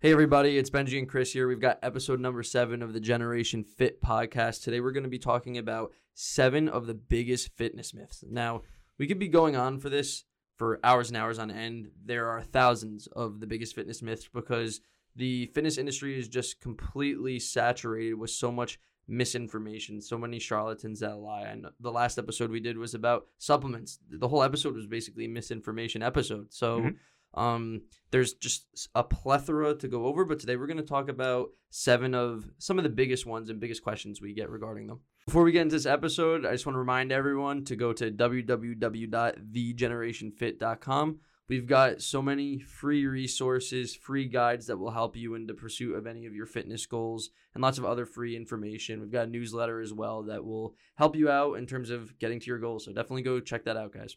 Hey, everybody, it's Benji and Chris here. We've got episode number seven of the Generation Fit podcast. Today, we're going to be talking about seven of the biggest fitness myths. Now, we could be going on for this for hours and hours on end. There are thousands of the biggest fitness myths because the fitness industry is just completely saturated with so much misinformation, so many charlatans that lie. And the last episode we did was about supplements. The whole episode was basically a misinformation episode. So, Mhm. Um, there's just a plethora to go over, but today we're going to talk about seven of some of the biggest ones and biggest questions we get regarding them. Before we get into this episode, I just want to remind everyone to go to www.thegenerationfit.com. We've got so many free resources, free guides that will help you in the pursuit of any of your fitness goals, and lots of other free information. We've got a newsletter as well that will help you out in terms of getting to your goals. So definitely go check that out, guys.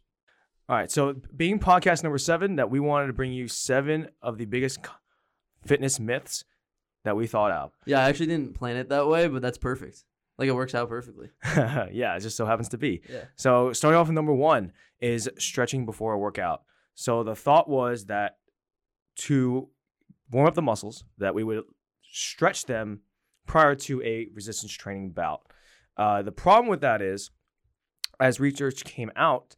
All right. So, being podcast number seven, that we wanted to bring you seven of the biggest fitness myths that we thought out. Yeah, I actually didn't plan it that way, but that's perfect. Like it works out perfectly. yeah, it just so happens to be. Yeah. So, starting off with number one is stretching before a workout. So, the thought was that to warm up the muscles, that we would stretch them prior to a resistance training bout. Uh, the problem with that is, as research came out,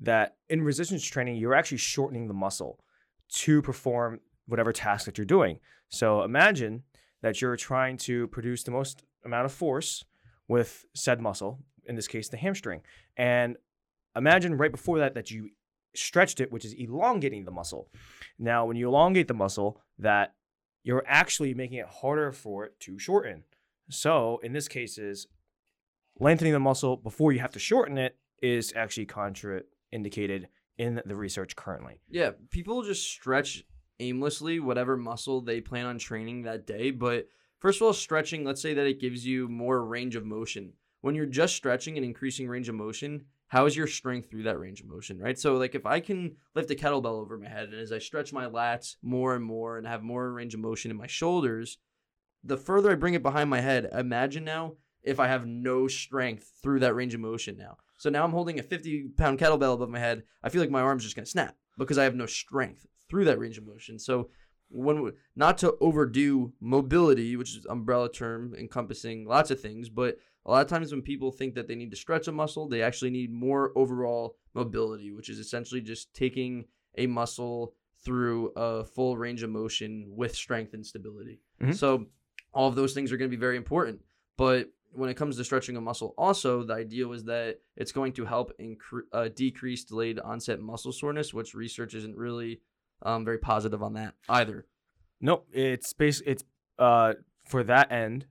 that in resistance training, you're actually shortening the muscle to perform whatever task that you're doing. So, imagine that you're trying to produce the most amount of force with said muscle, in this case, the hamstring. And imagine right before that that you stretched it, which is elongating the muscle. Now, when you elongate the muscle, that you're actually making it harder for it to shorten. So, in this case, is lengthening the muscle before you have to shorten it is actually contraindicated in the research currently. Yeah, people just stretch aimlessly whatever muscle they plan on training that day. But first of all, stretching, let's say that it gives you more range of motion. When you're just stretching and increasing range of motion, how is your strength through that range of motion, right? So, like if I can lift a kettlebell over my head and as I stretch my lats more and more and have more range of motion in my shoulders, the further I bring it behind my head, imagine now if I have no strength through that range of motion now. So now I'm holding a 50 pound kettlebell above my head. I feel like my arm's just gonna snap because I have no strength through that range of motion. So when we- not to overdo mobility, which is umbrella term encompassing lots of things, but a lot of times when people think that they need to stretch a muscle, they actually need more overall mobility, which is essentially just taking a muscle through a full range of motion with strength and stability. Mhm. So all of those things are going to be very important. But when it comes to stretching a muscle, also the idea was that it's going to help incre- uh, decrease delayed onset muscle soreness, which research isn't really um, very positive on that either. Nope, it's base. It's uh for that end.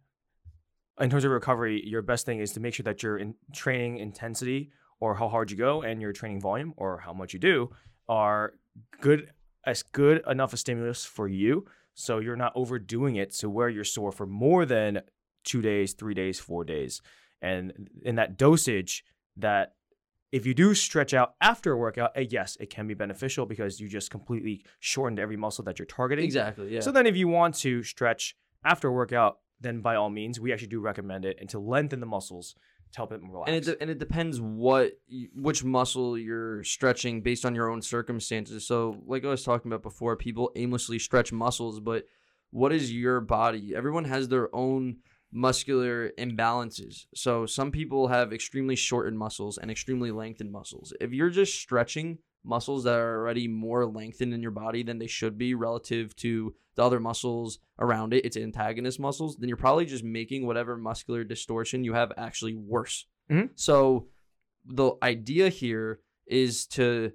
In terms of recovery, your best thing is to make sure that your in training intensity or how hard you go and your training volume or how much you do are good as good enough a stimulus for you, so you're not overdoing it to where you're sore for more than two days, three days, four days, and in that dosage that. If you do stretch out after a workout, eh, yes, it can be beneficial because you just completely shortened every muscle that you're targeting. Exactly. Yeah. So then, if you want to stretch after a workout, then by all means, we actually do recommend it and to lengthen the muscles to help it relax. and it de- and it depends what which muscle you're stretching based on your own circumstances. So, like I was talking about before, people aimlessly stretch muscles, but what is your body? Everyone has their own muscular imbalances. So, some people have extremely shortened muscles and extremely lengthened muscles. If you're just stretching muscles that are already more lengthened in your body than they should be relative to the other muscles around it, its antagonist muscles, then you're probably just making whatever muscular distortion you have actually worse. Mhm. So the idea here is to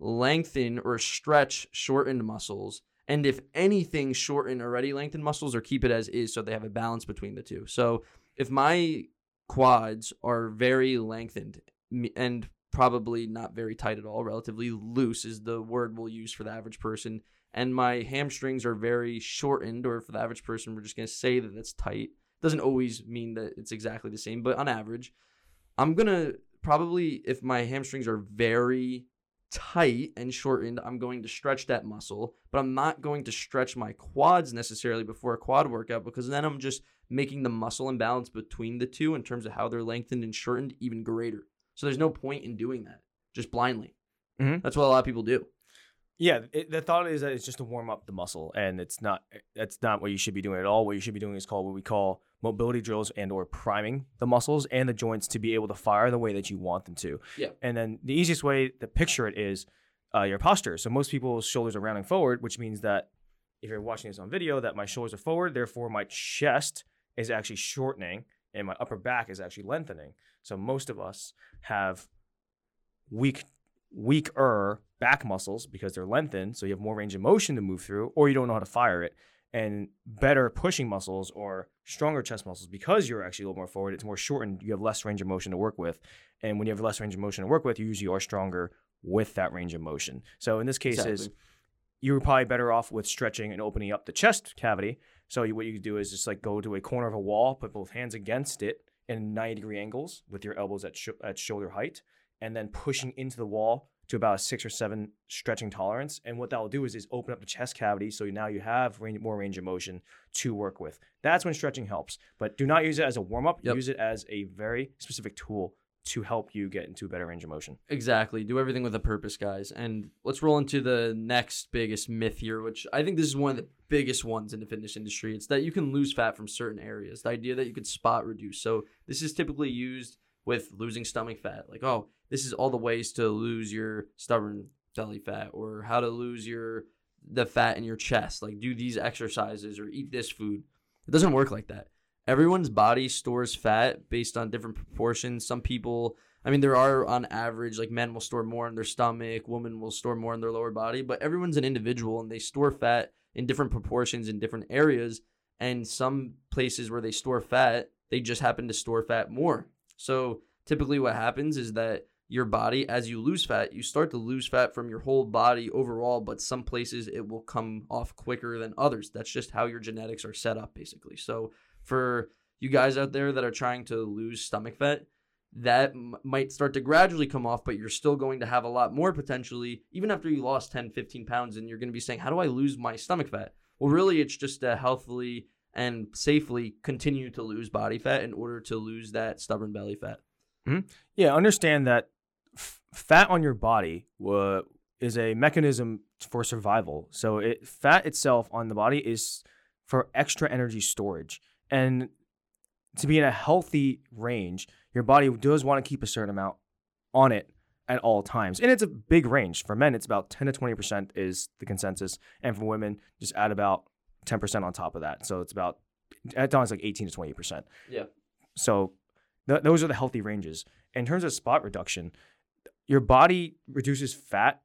lengthen or stretch shortened muscles. And if anything, shorten already lengthened muscles or keep it as is so they have a balance between the two. So if my quads are very lengthened and probably not very tight at all, relatively loose is the word we'll use for the average person, and my hamstrings are very shortened, or for the average person, we're just going to say that it's tight. Doesn't always mean that it's exactly the same, but on average, I'm going to probably, if my hamstrings are very tight and shortened, I'm going to stretch that muscle, but I'm not going to stretch my quads necessarily before a quad workout because then I'm just making the muscle imbalance between the two in terms of how they're lengthened and shortened even greater. So there's no point in doing that just blindly. Mhm. That's what a lot of people do. Yeah, it, the thought is that it's just to warm up the muscle, and it's not. That's not what you should be doing at all. What you should be doing is called what we call mobility drills and or priming the muscles and the joints to be able to fire the way that you want them to. Yeah. And then the easiest way to picture it is uh, your posture. So most people's shoulders are rounding forward, which means that if you're watching this on video, that my shoulders are forward, therefore my chest is actually shortening and my upper back is actually lengthening. So most of us have weak weaker back muscles because they're lengthened, so you have more range of motion to move through, or you don't know how to fire it. And better pushing muscles or stronger chest muscles because you're actually a little more forward. It's more shortened. You have less range of motion to work with, and when you have less range of motion to work with, you usually are stronger with that range of motion. So in this case, is you were probably better off with stretching and opening up the chest cavity. So you, what you could do is just like go to a corner of a wall, put both hands against it in 90 degree angles with your elbows at, sh- at shoulder height, and then pushing into the wall to about a six or seven stretching tolerance. And what that will do is, is open up the chest cavity. So now you have range, more range of motion to work with. That's when stretching helps. But do not use it as a warm up. Yep. Use it as a very specific tool to help you get into a better range of motion. Exactly. Do everything with a purpose, guys. And let's roll into the next biggest myth here, which I think this is one of the biggest ones in the fitness industry. It's that you can lose fat from certain areas. The idea that you could spot reduce. So this is typically used with losing stomach fat. Like, oh, this is all the ways to lose your stubborn belly fat or how to lose your the fat in your chest. Like do these exercises or eat this food. It doesn't work like that. Everyone's body stores fat based on different proportions. Some people I mean, there are on average, like men will store more in their stomach, women will store more in their lower body, but everyone's an individual and they store fat in different proportions in different areas. And some places where they store fat, they just happen to store fat more. So typically, what happens is that your body, as you lose fat, you start to lose fat from your whole body overall, but some places it will come off quicker than others. That's just how your genetics are set up, basically. So for you guys out there that are trying to lose stomach fat, that m- might start to gradually come off, but you're still going to have a lot more potentially, even after you lost 10, 15 pounds, and you're going to be saying, How do I lose my stomach fat? Well, really, it's just to healthily and safely continue to lose body fat in order to lose that stubborn belly fat. Mm-hmm. Yeah, understand that fat on your body wa- is a mechanism for survival. So it fat itself on the body is for extra energy storage. And to be in a healthy range, your body does want to keep a certain amount on it at all times. And it's a big range. For men, it's about 10 to 20% is the consensus. And for women, just add about 10% on top of that. So it's about, at times, like 18 to 20%. Yeah. So th- those are the healthy ranges. In terms of spot reduction, your body reduces fat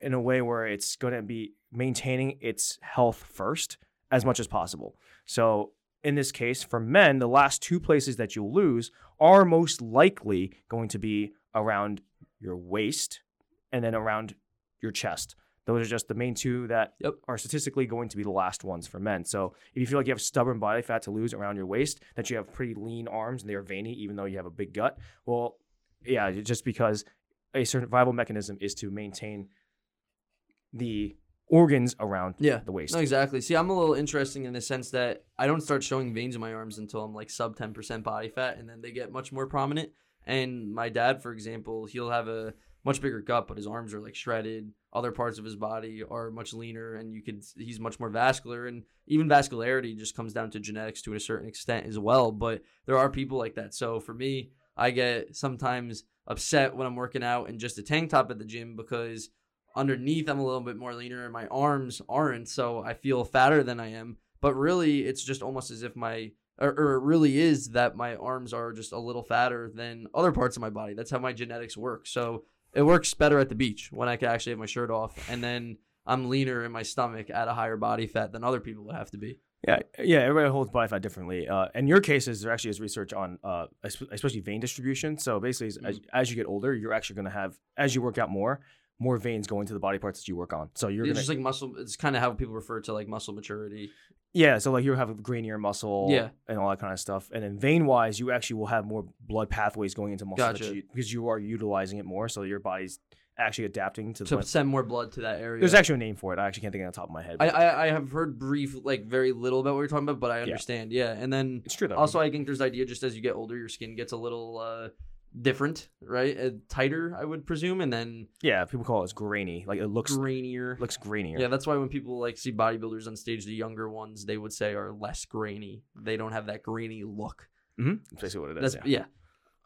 in a way where it's going to be maintaining its health first as much as possible. So in this case, for men, the last two places that you'll lose are most likely going to be around your waist and then around your chest. Those are just the main two that Yep. are statistically going to be the last ones for men. So if you feel like you have stubborn body fat to lose around your waist, that you have pretty lean arms and they are veiny, even though you have a big gut, well, yeah, just because a survival mechanism is to maintain the organs around Yeah. the waist. No, exactly. See, I'm a little interesting in the sense that I don't start showing veins in my arms until I'm like sub 10% body fat, and then they get much more prominent. And my dad, for example, he'll have a much bigger gut, but his arms are like shredded. Other parts of his body are much leaner, and you could he's much more vascular. And even vascularity just comes down to genetics to a certain extent as well. But there are people like that. So for me, I get sometimes upset when I'm working out in just a tank top at the gym because underneath I'm a little bit more leaner and my arms aren't, so I feel fatter than I am. But really, it's just almost as if my or, or it really is that my arms are just a little fatter than other parts of my body. That's how my genetics work. So it works better at the beach when I can actually have my shirt off, and then I'm leaner in my stomach at a higher body fat than other people would have to be. Yeah, yeah. Everybody holds body fat differently. Uh, in your cases, there actually is research on, uh, especially vein distribution. So basically, as, as, as you get older, you're actually going to have, as you work out more, more veins going to the body parts that you work on. So you're gonna, just like muscle. It's kind of how people refer to like muscle maturity. yeah. So like you have a grainier muscle, Yeah. and all that kind of stuff. And then vein wise, you actually will have more blood pathways going into muscle that Gotcha. you, because you are utilizing it more. So your body's actually adapting to. to blood. send more blood to that area. There's actually a name for it. I actually can't think of it on the top of my head. I, I I have heard brief, like very little about what you're talking about, but I understand. Yeah, and then it's true though. also I think there's the idea just as you get older, your skin gets a little uh different, right? Uh, tighter, I would presume, and then Yeah, people call it as grainy. Like it looks grainier. looks grainier. Yeah, that's why when people like see bodybuilders on stage, the younger ones they would say are less grainy. They don't have that grainy look. hmm That's basically what it is. That's yeah. yeah.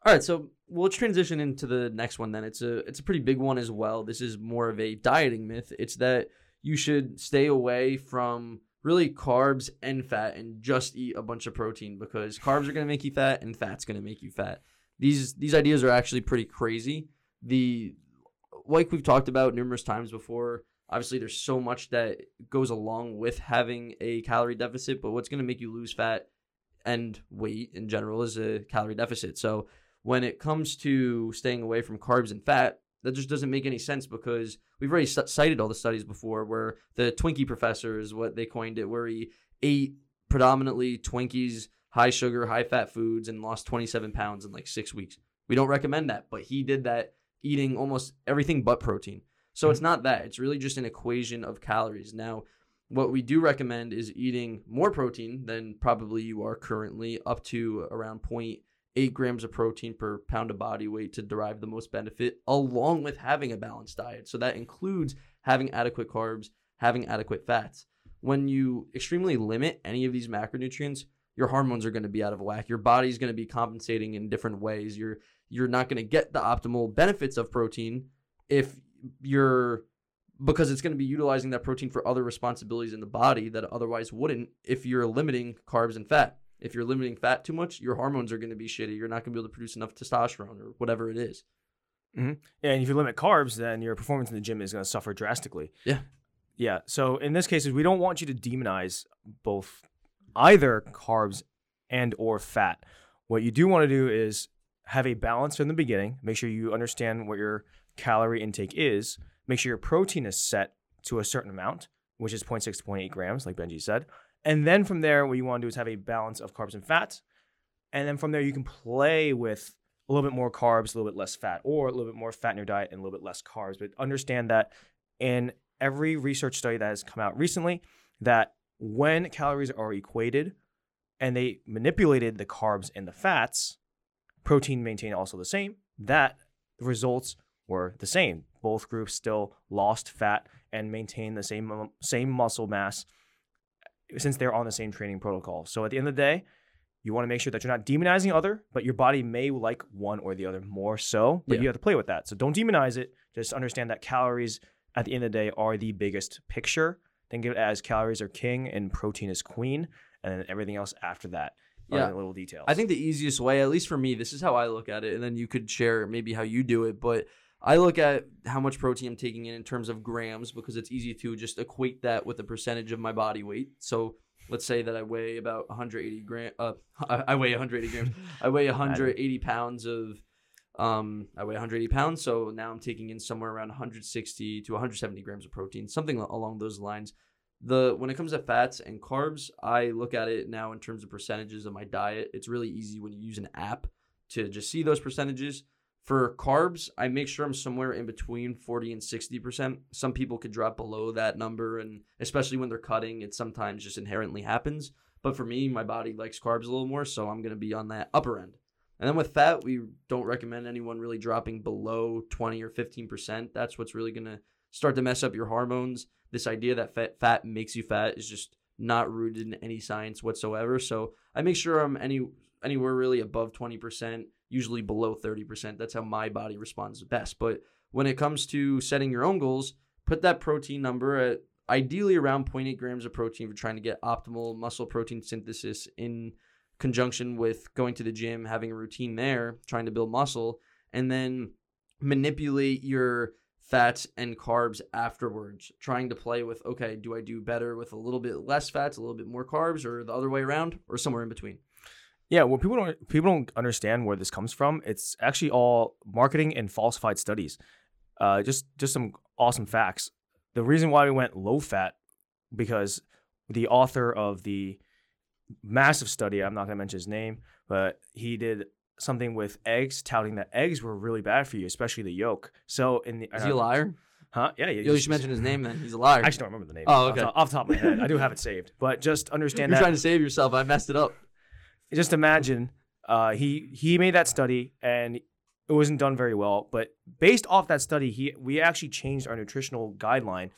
All right, so well, let's transition into the next one. Then it's a it's a pretty big one as well. This is more of a dieting myth. It's that you should stay away from really carbs and fat and just eat a bunch of protein because carbs are going to make you fat and fat's going to make you fat. These these ideas are actually pretty crazy. The like we've talked about numerous times before. Obviously, there's so much that goes along with having a calorie deficit, but what's going to make you lose fat and weight in general is a calorie deficit. So when it comes to staying away from carbs and fat, that just doesn't make any sense because we've already cited all the studies before where the Twinkie professor is what they coined it, where he ate predominantly Twinkies, high sugar, high fat foods, and lost 27 pounds in like six weeks. We don't recommend that, but he did that eating almost everything but protein. So it's not that. It's really just an equation of calories. Now, what we do recommend is eating more protein than probably you are currently, up to around 0.8 grams of protein per pound of body weight to derive the most benefit, along with having a balanced diet. So that includes having adequate carbs, having adequate fats. When you extremely limit any of these macronutrients, your hormones are going to be out of whack. Your body's going to be compensating in different ways. You're you're not going to get the optimal benefits of protein if you're because it's going to be utilizing that protein for other responsibilities in the body that otherwise wouldn't if you're limiting carbs and fat. If you're limiting fat too much, your hormones are going to be shitty. You're not going to be able to produce enough testosterone or whatever it is. Mm-hmm. And if you limit carbs, then your performance in the gym is going to suffer drastically. Yeah. Yeah. So in this case, we don't want you to demonize both either carbs and or fat. What you do want to do is have a balance from the beginning. Make sure you understand what your calorie intake is. Make sure your protein is set to a certain amount, which is 0.6 to 0.8 grams, like Benji said. And then from there, what you want to do is have a balance of carbs and fats. And then from there, you can play with a little bit more carbs, a little bit less fat, or a little bit more fat in your diet and a little bit less carbs. But understand that in every research study that has come out recently, that when calories are equated and they manipulated the carbs and the fats, protein maintained also the same. That results were the same. Both groups still lost fat and maintained the same um, same muscle mass eh, since they're on the same training protocol. So at the end of the day, you want to make sure that you're not demonizing other, but your body may like one or the other more so, but Yeah. you have to play with that. So don't demonize it. Just understand that calories at the end of the day are the biggest picture. Think of it as calories are king and protein is queen, and then everything else after that are Yeah. little details. I think the easiest way, at least for me, this is how I look at it, and then you could share maybe how you do it. But I look at how much protein I'm taking in in terms of grams because it's easy to just equate that with a percentage of my body weight. So let's say that I weigh about 180 gram. Uh, I I weigh 180 grams. I weigh 180 pounds of. Um, I weigh 180 pounds, so now I'm taking in somewhere around 160 to 170 grams of protein, something along those lines the when it comes to fats and carbs, I look at it now in terms of percentages of my diet. It's really easy when you use an app to just see those percentages. For carbs, I make sure I'm somewhere in between 40 and 60%. Some people could drop below that number and especially when they're cutting, it sometimes just inherently happens. But for me, my body likes carbs a little more, so I'm going to be on that upper end. And then with fat, we don't recommend anyone really dropping below 20 or 15%. That's what's really going to start to mess up your hormones. This idea that fat, fat makes you fat is just not rooted in any science whatsoever. So I make sure I'm any anywhere really above 20%, usually below 30%. That's how my body responds the best. But when it comes to setting your own goals, put that protein number at ideally around 0.8 grams of protein for trying to get optimal muscle protein synthesis in conjunction with going to the gym, having a routine there, trying to build muscle, and then manipulate your fats and carbs afterwards, trying to play with okay, do I do better with a little bit less fats, a little bit more carbs, or the other way around, or somewhere in between? Yeah, well, people don't people don't understand where this comes from. It's actually all marketing and falsified studies. Uh, just just some awesome facts. The reason why we went low fat because the author of the massive study, I'm not going to mention his name, but he did something with eggs, touting that eggs were really bad for you, especially the yolk. So in the Is he a liar? Huh? Yeah, yeah. Yo, you should mention his name then. He's a liar. I actually don't remember the name. Oh, off okay. Off, the top of my head, I do have it saved, but just understand that You're that trying to save yourself. I messed it up. Just imagine uh, he he made that study and it wasn't done very well. But based off that study, he we actually changed our nutritional guideline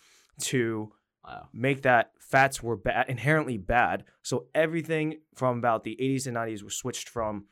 to Wow. make that fats were bad inherently bad. So everything from about the 80s and 90s was switched from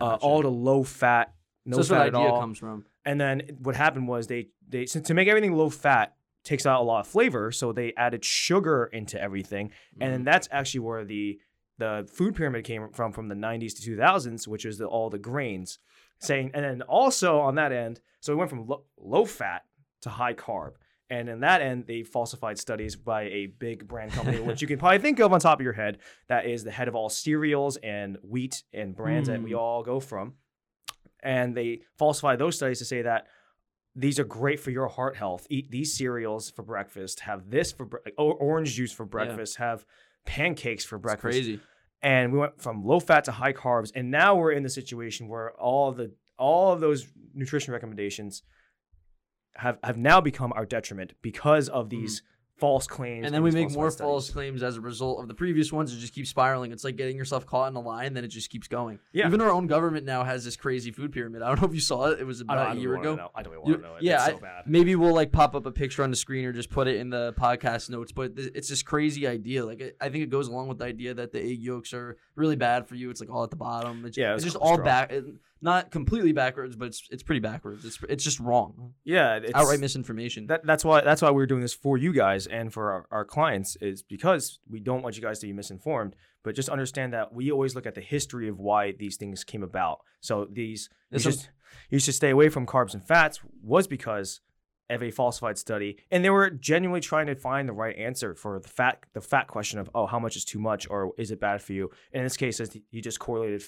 uh, Gotcha. all to low fat, no so fat where at the idea all. comes from. And then what happened was they they to make everything low fat takes out a lot of flavor, so they added sugar into everything, and Mm. then that's actually where the the food pyramid came from from the 90s to 2000s, which is the, all the grains. Saying and then also on that end, so we went from low, low fat to high carb. And in that end, they falsified studies by a big brand company, which you can probably think of on top of your head. That is the head of all cereals and wheat and brands that we Hmm. all go from and they falsify those studies to say that these are great for your heart health. Eat these cereals for breakfast. Have this for bre- orange juice for breakfast. Have pancakes for It's breakfast. crazy. And we went from low fat to high carbs, and now we're in the situation where all the all of those nutrition recommendations have have now become our detriment because of mm. these false claims. And then we make more studies. false claims as a result of the previous ones. It just keeps spiraling. It's like getting yourself caught in a lie, and then it just keeps going. Yeah. Even our own government now has this crazy food pyramid. I don't know if you saw it. It was I I about a don't year ago. know. I don't even want to know it. yeah, it's I- so bad. Maybe we'll like pop up a picture on the screen or just put it in the podcast notes. But th- it's this crazy idea. Like it, I think it goes along with the idea that the egg yolks are really bad for you. It's like all at the bottom. It's, Yeah, it's it's just all back. It, not completely backwards, but it's it's pretty backwards. It's it's just wrong. Yeah, it's, Outright misinformation. that, that's why that's why we're doing this for you guys and for our, our clients is because we don't want you guys to be misinformed but just understand that we always look at the history of why these things came about so these you should, you should stay away from carbs and fats was because of a falsified study and they were genuinely trying to find the right answer for the fat the fat question of oh how much is too much or is it bad for you And in this case he just correlated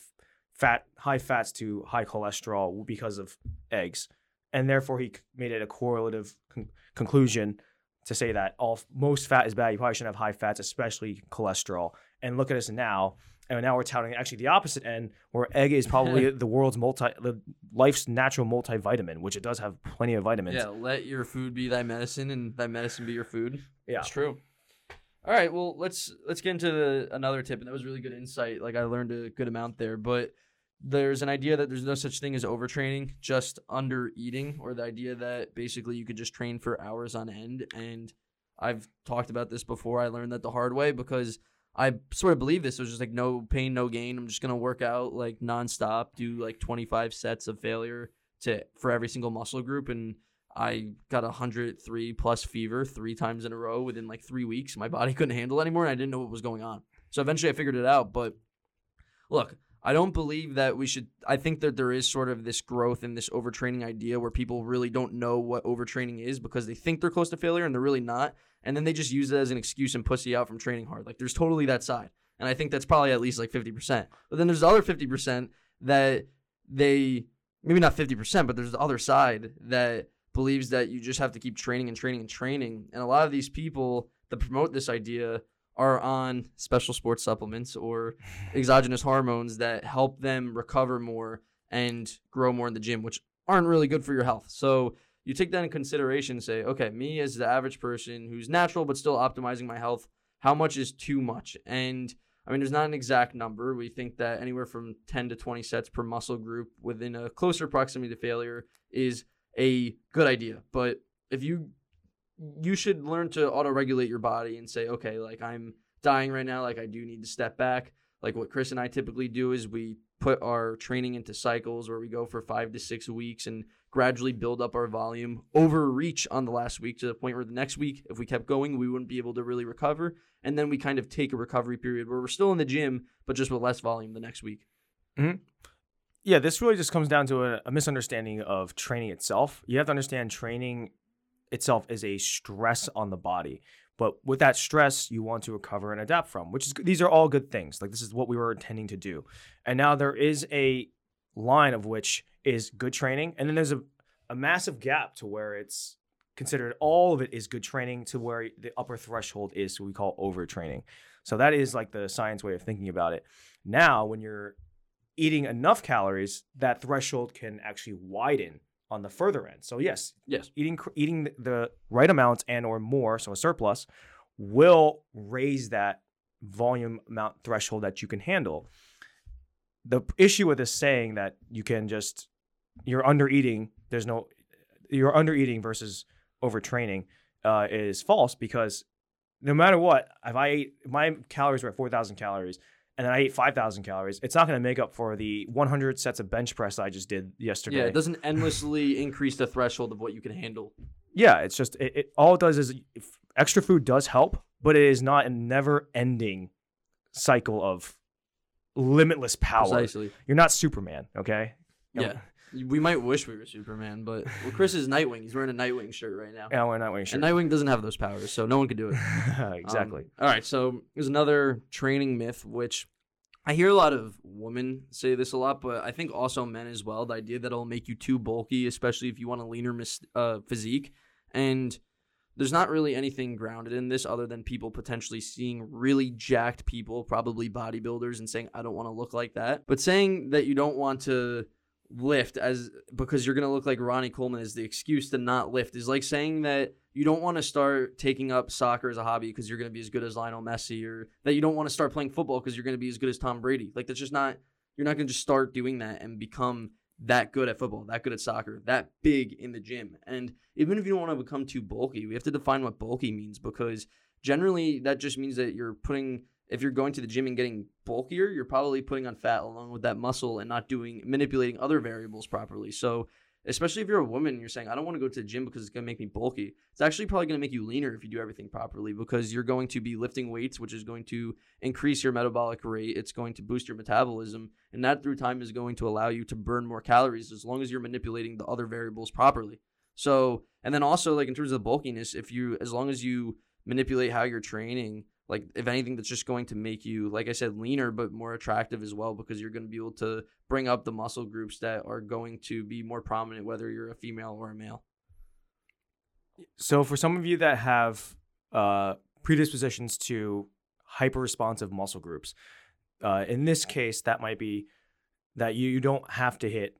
fat high fats to high cholesterol because of eggs and therefore he made it a correlative con- conclusion to say that all most fat is bad. You probably shouldn't have high fats, especially cholesterol. And look at us now, and now we're touting actually the opposite end, where egg is probably the world's multi, the life's natural multivitamin, which it does have plenty of vitamins. Yeah, let your food be thy medicine, and thy medicine be your food. Yeah. it's true. All right, well let's let's get into the, another tip, and that was really good insight. Like I learned a good amount there, but there's an idea that there's no such thing as overtraining, just under eating, or the idea that basically you could just train for hours on end. And I've talked about this before. I learned that the hard way because I sort of believe this. It was just like no pain, no gain. I'm just gonna work out like nonstop, do like 25 sets of failure to for every single muscle group, and I got a 103 plus fever three times in a row within like three weeks. My body couldn't handle it anymore, and I didn't know what was going on. So eventually, I figured it out. But look, I don't believe that we should. I think that there is sort of this growth in this overtraining idea where people really don't know what overtraining is because they think they're close to failure and they're really not, and then they just use it as an excuse and pussy out from training hard. Like there's totally that side, and I think that's probably at least like 50%. But then there's the other 50% that they maybe not 50%, but there's the other side that believes that you just have to keep training and training and training. And a lot of these people that promote this idea are on special sports supplements or exogenous hormones that help them recover more and grow more in the gym, which aren't really good for your health. So you take that in consideration and say, okay, me as the average person who's natural but still optimizing my health, how much is too much? And I mean, there's not an exact number. We think that anywhere from 10 to 20 sets per muscle group within a closer proximity to failure is a good idea. But if you you should learn to auto regulate your body and say, okay, like I'm dying right now, like I do need to step back. Like what Chris and I typically do is we put our training into cycles where we go for five to six weeks and gradually build up our volume, overreach on the last week to the point where the next week, if we kept going, we wouldn't be able to really recover. And then we kind of take a recovery period where we're still in the gym, but just with less volume the next week. Mm-hmm. yeah, this really just comes down to a, a misunderstanding of training itself. You have to understand training itself is a stress on the body. But with that stress, you want to recover and adapt from, which is these are all good things. Like this is what we were intending to do. And now there is a line of which is good training, and then there's a, a massive gap to where it's considered all of it is good training to where the upper threshold is what we call overtraining. So that is like the science way of thinking about it. Now, when you're eating enough calories, that threshold can actually widen on the further end. So yes, Yes. eating eating the- right amounts and or more, so a surplus, will raise that volume amount threshold that you can handle. The issue with this saying that you can just you're under eating. There's no you're under eating versus overtraining uh, is false because no matter what, if I ate my calories were at four thousand calories and then I ate five thousand calories, it's not going to make up for the 100 sets of bench press I just did yesterday. Yeah, it doesn't endlessly increase the threshold of what you can handle. Yeah, it's just it, it all it does is extra food does help, but it is not a never-ending cycle of limitless power. Precisely. You're not Superman, okay? You know, Yeah. We might wish we were Superman, but well, Chris is Nightwing. He's wearing a Nightwing shirt right now. Yeah, we're not wearing And. Nightwing doesn't have those powers, so no one could do it. exactly. Um, all right, so there's another training myth, which I hear a lot of women say this a lot, but I think also men as well. The idea that it'll make you too bulky, especially if you want a leaner mis- uh, physique. And there's not really anything grounded in this other than people potentially seeing really jacked people, probably bodybuilders, and saying, I don't want to look like that. But saying that you don't want to lift as because you're going to look like Ronnie Coleman is the excuse to not lift is like saying that you don't want to start taking up soccer as a hobby because you're going to be as good as Lionel Messi or that you don't want to start playing football because you're going to be as good as Tom Brady. Like that's just not you're not going to just start doing that and become that good at football, that good at soccer, that big in the gym. And even if you don't want to become too bulky, we have to define what bulky means because generally that just means that you're putting if you're going to the gym and getting bulkier, you're probably putting on fat along with that muscle and not doing manipulating other variables properly. So, especially if you're a woman and you're saying, I don't want to go to the gym because it's going to make me bulky, it's actually probably going to make you leaner if you do everything properly because you're going to be lifting weights, which is going to increase your metabolic rate. It's going to boost your metabolism. And that through time is going to allow you to burn more calories as long as you're manipulating the other variables properly. So, and then also, like in terms of bulkiness, if you, as long as you manipulate how you're training, like if anything that's just going to make you like i said leaner but more attractive as well because you're going to be able to bring up the muscle groups that are going to be more prominent whether you're a female or a male So for some of you that have uh, predispositions to hyper responsive muscle groups, uh, in this case, that might be that you, you don't have to hit.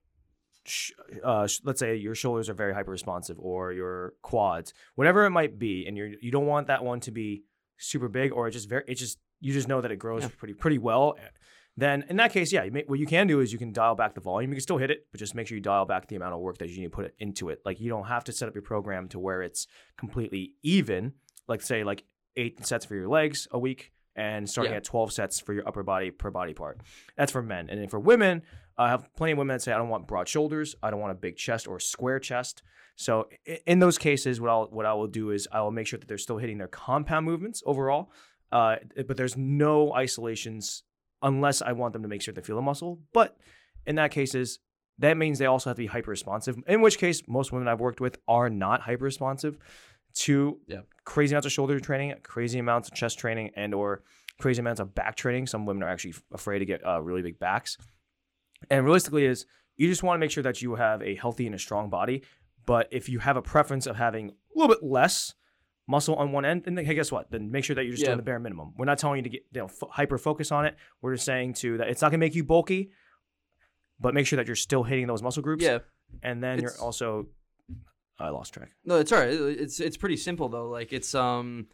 Sh- uh, sh- let's say your shoulders are very hyper responsive, or your quads, whatever it might be, and you you don't want that one to be super big, or it just very it just you just know that it grows Yeah. pretty pretty well. Eh, then in that case, yeah, you may, what you can do is you can dial back the volume. You can still hit it, but just make sure you dial back the amount of work that you need to put it into it. Like you don't have to set up your program to where it's completely even. Like say like eight sets for your legs a week and starting Yeah. at 12 sets for your upper body per body part. That's for men. And then for women, I have plenty of women that say I don't want broad shoulders, I don't want a big chest or a square chest. So in those cases, what I'll what I will do is I will make sure that they're still hitting their compound movements overall, uh, but there's no isolations unless I want them to make sure they feel the muscle. But in that cases, that means they also have to be hyper responsive. In which case, most women I've worked with are not hyper responsive to Yeah. crazy amounts of shoulder training, crazy amounts of chest training, and or crazy amounts of back training. Some women are actually afraid to get uh, really big backs. And realistically, is you just want to make sure that you have a healthy and a strong body. But if you have a preference of having a little bit less muscle on one end, then hey, guess what? Then make sure that you're just Yeah. doing the bare minimum. We're not telling you to get you know, f- hyper focus on it. We're just saying to that it's not gonna make you bulky, but make sure that you're still hitting those muscle groups. yeah and then you're also. I lost track. no it's all right it's it's pretty simple though like it's um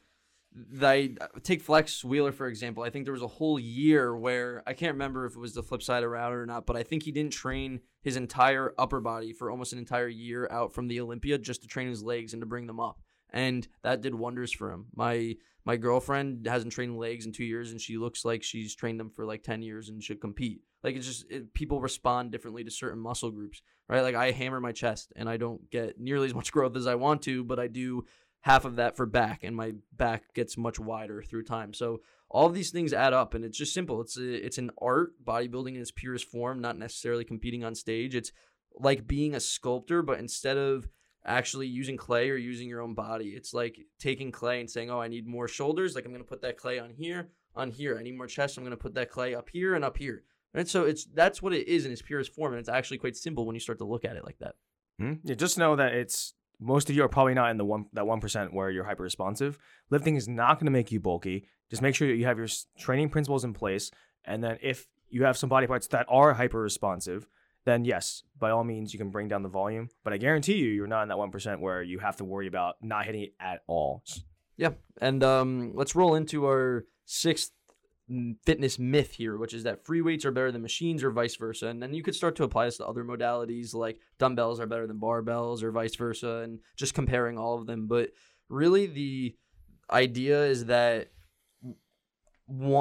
they take flex wheeler for example. I think there was a whole year where i can't remember if it was the flip side around or not but i think he didn't train his entire upper body for almost an entire year out from the olympia just to train his legs and to bring them up. And that did wonders for him. My my girlfriend hasn't trained legs in two years and she looks like she's trained them for like 10 years and should compete. Like it's just it, people respond differently to certain muscle groups right? Like i hammer my chest and i don't get nearly as much growth as i want to but i do half of that for back and my back gets much wider through time. So all these things add up and it's just simple. It's a, it's an art bodybuilding in its purest form not necessarily competing on stage. It's like being a sculptor but instead of actually using clay or using your own body it's like taking clay and saying oh i need more shoulders. Like i'm going to put that clay on here on here. I need more chest. I'm going to put that clay up here and up here. Right so it's that's what it is in its purest form and it's actually quite simple when you start to look at it like that. Hmm? Yeah, just know that it's most of you are probably not in the one that one percent where you're hyper responsive. Lifting is not going to make you bulky. Just make sure that you have your training principles in place, and then if you have some body parts that are hyper responsive, then yes, by all means you can bring down the volume. But I guarantee you, you're not in that one percent where you have to worry about not hitting it at all. Yeah, and um, let's roll into our sixth fitness myth here, which is that free weights are better than machines or vice versa. And then you could start to apply this to other modalities like dumbbells are better than barbells or vice versa, and just comparing all of them. But really, the idea is that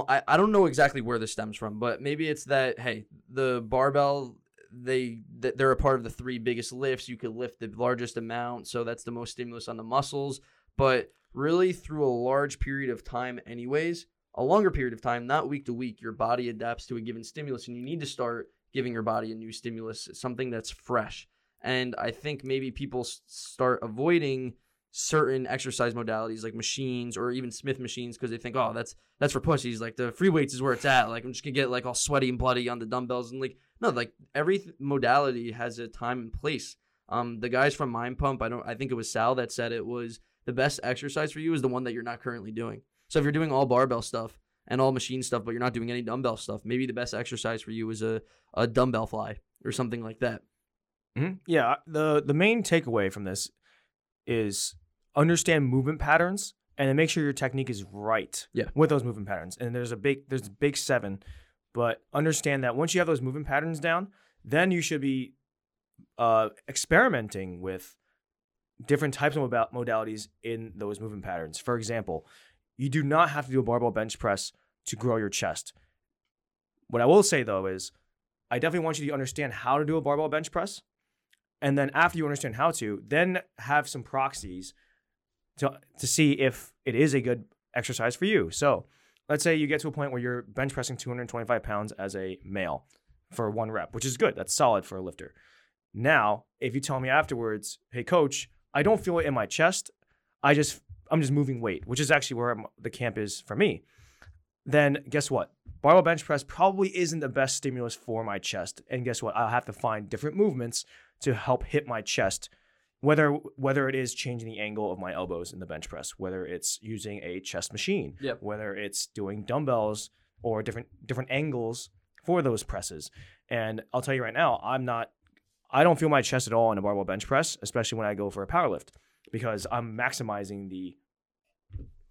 I, I don't know exactly where this stems from, but maybe it's that hey, the barbell they th- they're a part of the three biggest lifts. You could lift the largest amount, so that's the most stimulus on the muscles. But really, through a large period of time, anyways, a longer period of time, not week to week, your body adapts to a given stimulus, and you need to start giving your body a new stimulus, something that's fresh. And I think maybe people start avoiding certain exercise modalities like machines or even Smith machines because they think, oh, that's that's for pussies. Like the free weights is where it's at. Like I'm just gonna get like all sweaty and bloody on the dumbbells and like no, like every th- modality has a time and place. Um, the guys from Mind Pump, I don't, I think it was Sal that said it was the best exercise for you is the one that you're not currently doing. So if you're doing all barbell stuff and all machine stuff, but you're not doing any dumbbell stuff, maybe the best exercise for you is a a dumbbell fly or something like that. Mhm. Yeah, the the main takeaway from this is understand movement patterns and then make sure your technique is right Yeah. with those movement patterns. And there's a big there's a big seven, but understand that once you have those movement patterns down, then you should be uh, experimenting with different types of moda- modalities in those movement patterns. For example, you do not have to do a barbell bench press to grow your chest. What I will say though is, I definitely want you to understand how to do a barbell bench press. And then after you understand how to, then have some proxies to, to see if it is a good exercise for you. So let's say you get to a point where you're bench pressing 225 pounds as a male for one rep, which is good. That's solid for a lifter. Now, if you tell me afterwards, hey coach, I don't feel it in my chest. I just I'm just moving weight, which is actually where I'm- the camp is for me. Then guess what? Barbell bench press probably isn't the best stimulus for my chest. And guess what? I'll have to find different movements to help hit my chest. Whether whether it is changing the angle of my elbows in the bench press, whether it's using a chest machine, Yep. whether it's doing dumbbells or different different angles for those presses. And I'll tell you right now, I'm not I don't feel my chest at all in a barbell bench press, especially when I go for a power lift, because I'm maximizing the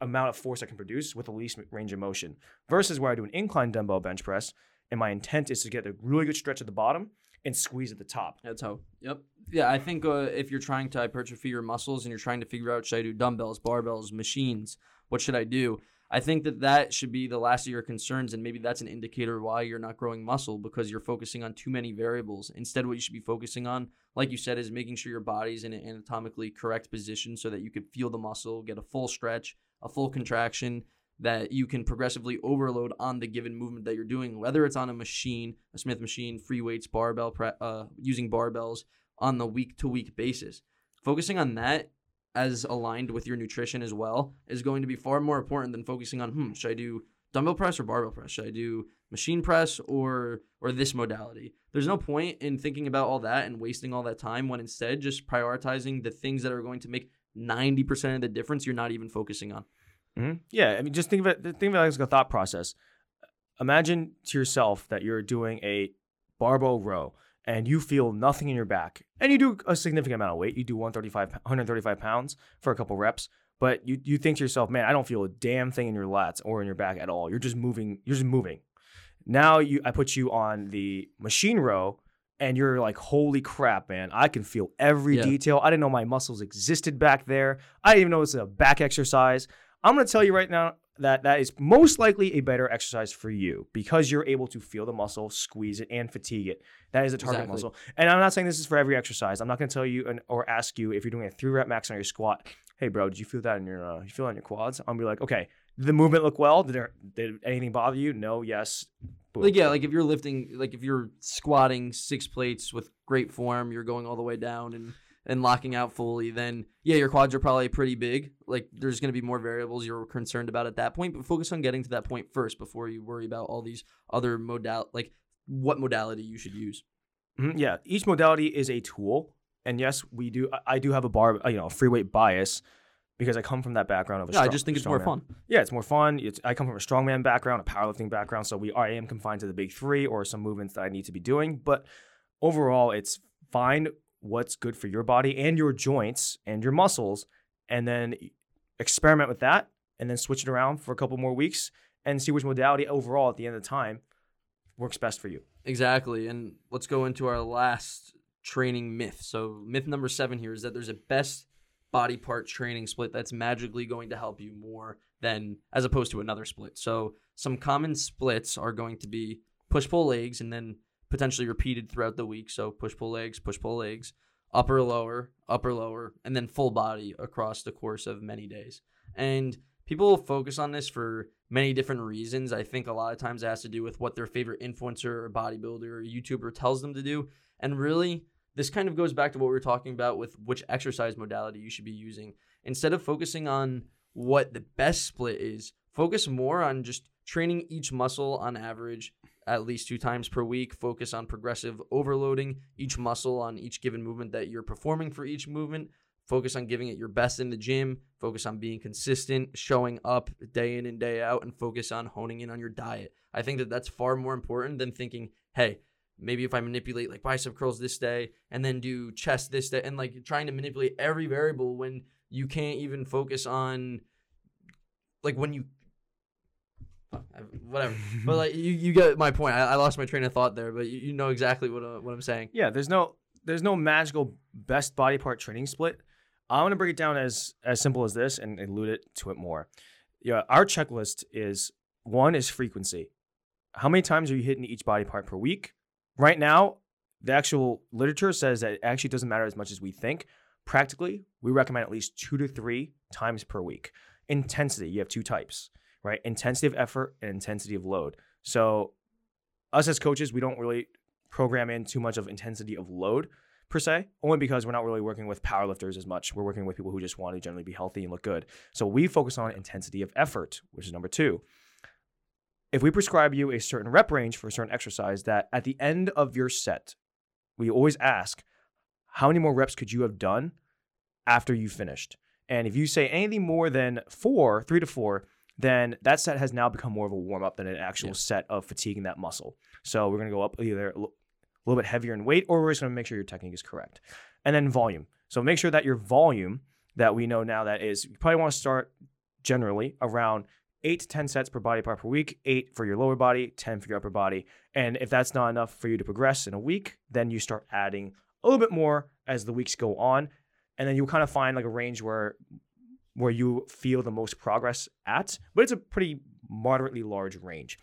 amount of force I can produce with the least range of motion. Versus where I do an incline dumbbell bench press, and my intent is to get a really good stretch at the bottom and squeeze at the top. That's how. Yep. Yeah, I think uh, if you're trying to hypertrophy your muscles and you're trying to figure out should I do dumbbells, barbells, machines, what should I do? I think that that should be the last of your concerns, and maybe that's an indicator why you're not growing muscle because you're focusing on too many variables. Instead, what you should be focusing on, like you said, is making sure your body's in an anatomically correct position so that you could feel the muscle, get a full stretch, a full contraction, that you can progressively overload on the given movement that you're doing, whether it's on a machine, a Smith machine, free weights, barbell, pre- uh, using barbells on the week to week basis. Focusing on that as aligned with your nutrition as well is going to be far more important than focusing on, hmm, should I do dumbbell press or barbell press? Should I do machine press or or this modality? There's no point in thinking about all that and wasting all that time when instead just prioritizing the things that are going to make 90% of the difference you're not even focusing on. Mhm. Yeah, I mean, just think of it. Think of it as a thought process. Imagine to yourself that you're doing a barbell row and you feel nothing in your back, and you do a significant amount of weight. You do 135, 135 pounds for a couple reps, but you you think to yourself, man, I don't feel a damn thing in your lats or in your back at all. You're just moving. You're just moving. Now you, I put you on the machine row, and you're like, holy crap, man! I can feel every Yeah. detail. I didn't know my muscles existed back there. I didn't even know it's a back exercise. I'm to tell you right now that that is most likely a better exercise for you because you're able to feel the muscle, squeeze it, and fatigue it. That is a target Exactly. muscle. And I'm not saying this is for every exercise. I'm not to tell you and, or ask you if you're doing a three rep max on your squat. Hey, bro, did you feel that in your? Uh, you feel in your quads? I'm gonna be like, okay, did the movement look well? Did there did anything bother you? No. Yes. Boom. Like yeah, like if you're lifting, like if you're squatting six plates with great form, you're going all the way down and and locking out fully, then yeah, your quads are probably pretty big. Like there's going to be more variables you're concerned about at that point, but focus on getting to that point first before you worry about all these other modal like what modality you should use. Mhm, Yeah, each modality is a tool, and yes, we do. I- do have a bar, you know, free weight bias because I come from that background of a. Yeah, I just think it's more strongman. fun. Yeah, it's more fun. It's, I come from a strongman background, a powerlifting background, so we I am confined to the big three or some movements that I need to be doing. But overall, it's find what's good for your body and your joints and your muscles, and then experiment with that, and then switch it around for a couple more weeks, and see which modality overall at the end of the time works best for you. Exactly. And let's go into our last training myth. So, myth number seven here is that there's a best body part training split that's magically going to help you more than as opposed to another split. So, some common splits are going to be push pull legs and then potentially repeated throughout the week. So, push pull legs, push pull legs, upper lower, upper lower, and then full body across the course of many days. And people focus on this for many different reasons. I think a lot of times it has to do with what their favorite influencer or bodybuilder or YouTuber tells them to do. And really, this kind of goes back to what we were talking about with which exercise modality you should be using. Instead of focusing on what the best split is, focus more on just training each muscle on average at least two times per week. Focus on progressive overloading each muscle on each given movement that you're performing for each movement. Focus on giving it your best in the gym. Focus on being consistent, showing up day in and day out, and focus on honing in on your diet. I think that that's far more important than thinking, hey, maybe if I manipulate like bicep curls this day and then do chest this day and like trying to manipulate every variable when you can't even focus on like when you whatever but like you, you get my point I, I lost my train of thought there but you, you know exactly what, uh, what i'm saying Yeah, there's no there's no magical best body part training split. I'm gonna break it down as as simple as this and allude it to it more. Yeah, our checklist is one is frequency. How many times are you hitting each body part per week? Right now, the actual literature says that it actually doesn't matter as much as we think. Practically, we recommend at least two to three times per week. Intensity, you have two types, right? Intensity of effort and intensity of load. So, us as coaches, we don't really program in too much of intensity of load per se, only because we're not really working with powerlifters as much. We're working with people who just want to generally be healthy and look good. So we focus on intensity of effort, which is number two. If we prescribe you a certain rep range for a certain exercise, that at the end of your set, we always ask, how many more reps could you have done after you finished? And if you say anything more than four, three to four, then that set has now become more of a warm up than an actual Yeah. set of fatiguing that muscle. So we're going to go up either a little bit heavier in weight, or we're just going to make sure your technique is correct. And then volume. So make sure that your volume that we know now that is, you probably want to start generally around eight to 10 sets per body part per week, eight for your lower body, 10 for your upper body. And if that's not enough for you to progress in a week, then you start adding a little bit more as the weeks go on. And then you'll kind of find like a range where where you feel the most progress at, but it's a pretty moderately large range.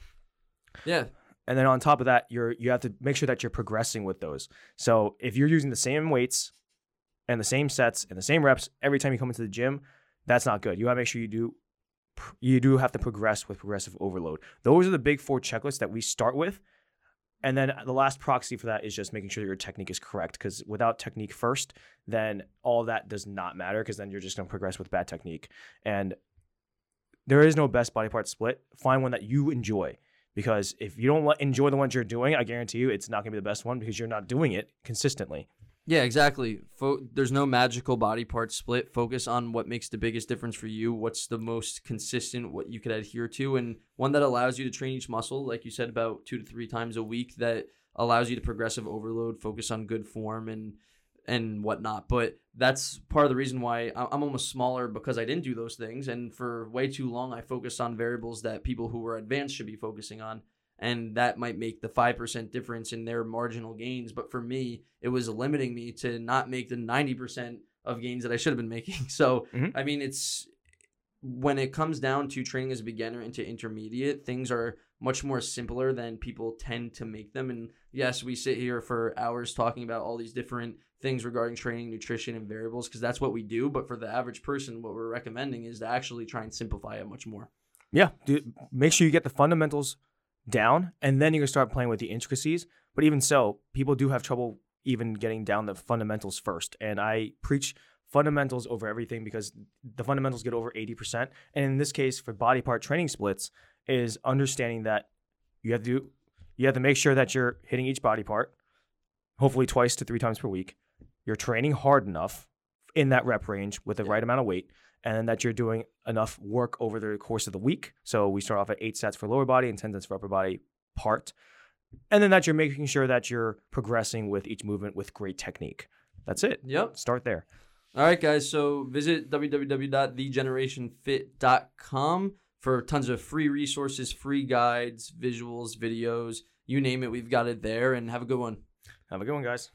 yeah And then on top of that, you're you have to make sure that you're progressing with those. So if you're using the same weights and the same sets and the same reps every time you come into the gym, that's not good. You want to make sure you do you do have to progress with progressive overload. Those are the big four checklists that we start with. And then the last proxy for that is just making sure your technique is correct. Because without technique first, then all that does not matter. Because then you're just going to progress with bad technique. And there is no best body part split. Find one that you enjoy. Because if you don't enjoy the ones you're doing, I guarantee you it's not going to be the best one because you're not doing it consistently. Yeah, exactly. Fo- there's no magical body part split. Focus on what makes the biggest difference for you. What's the most consistent, what you could adhere to, and one that allows you to train each muscle, like you said, about two to three times a week. That allows you to progressive overload, focus on good form, and and whatnot. But that's part of the reason why I'm almost smaller because I didn't do those things, and for way too long I focused on variables that people who were advanced should be focusing on and that might make the 5% difference in their marginal gains. But for me it was limiting me to not make the 90% of gains that i should have been making. So Mhm. i mean it's when it comes down to training as a beginner into intermediate things are much more simpler than people tend to make them. And yes we sit here for hours talking about all these different things regarding training nutrition and variables because that's what we do. But for the average person what we're recommending is to actually try and simplify it much more. Yeah, do, make sure you get the fundamentals down, and then you can start playing with the intricacies. But even so, people do have trouble even getting down the fundamentals first. And I preach fundamentals over everything because the fundamentals get over 80%. And in this case, for body part training splits, is understanding that you have to you have to make sure that you're hitting each body part, hopefully twice to three times per week. You're training hard enough in that rep range with the right amount of weight and then that you're doing enough work over the course of the week. So we start off at eight sets for lower body and 10 sets for upper body part. And then that you're making sure that you're progressing with each movement with great technique. That's it. yep Start there. All right, guys. So visit www.thegenerationfit.com for tons of free resources, free guides, visuals, videos, you name it, we've got it there. And have a good one. Have a good one, guys.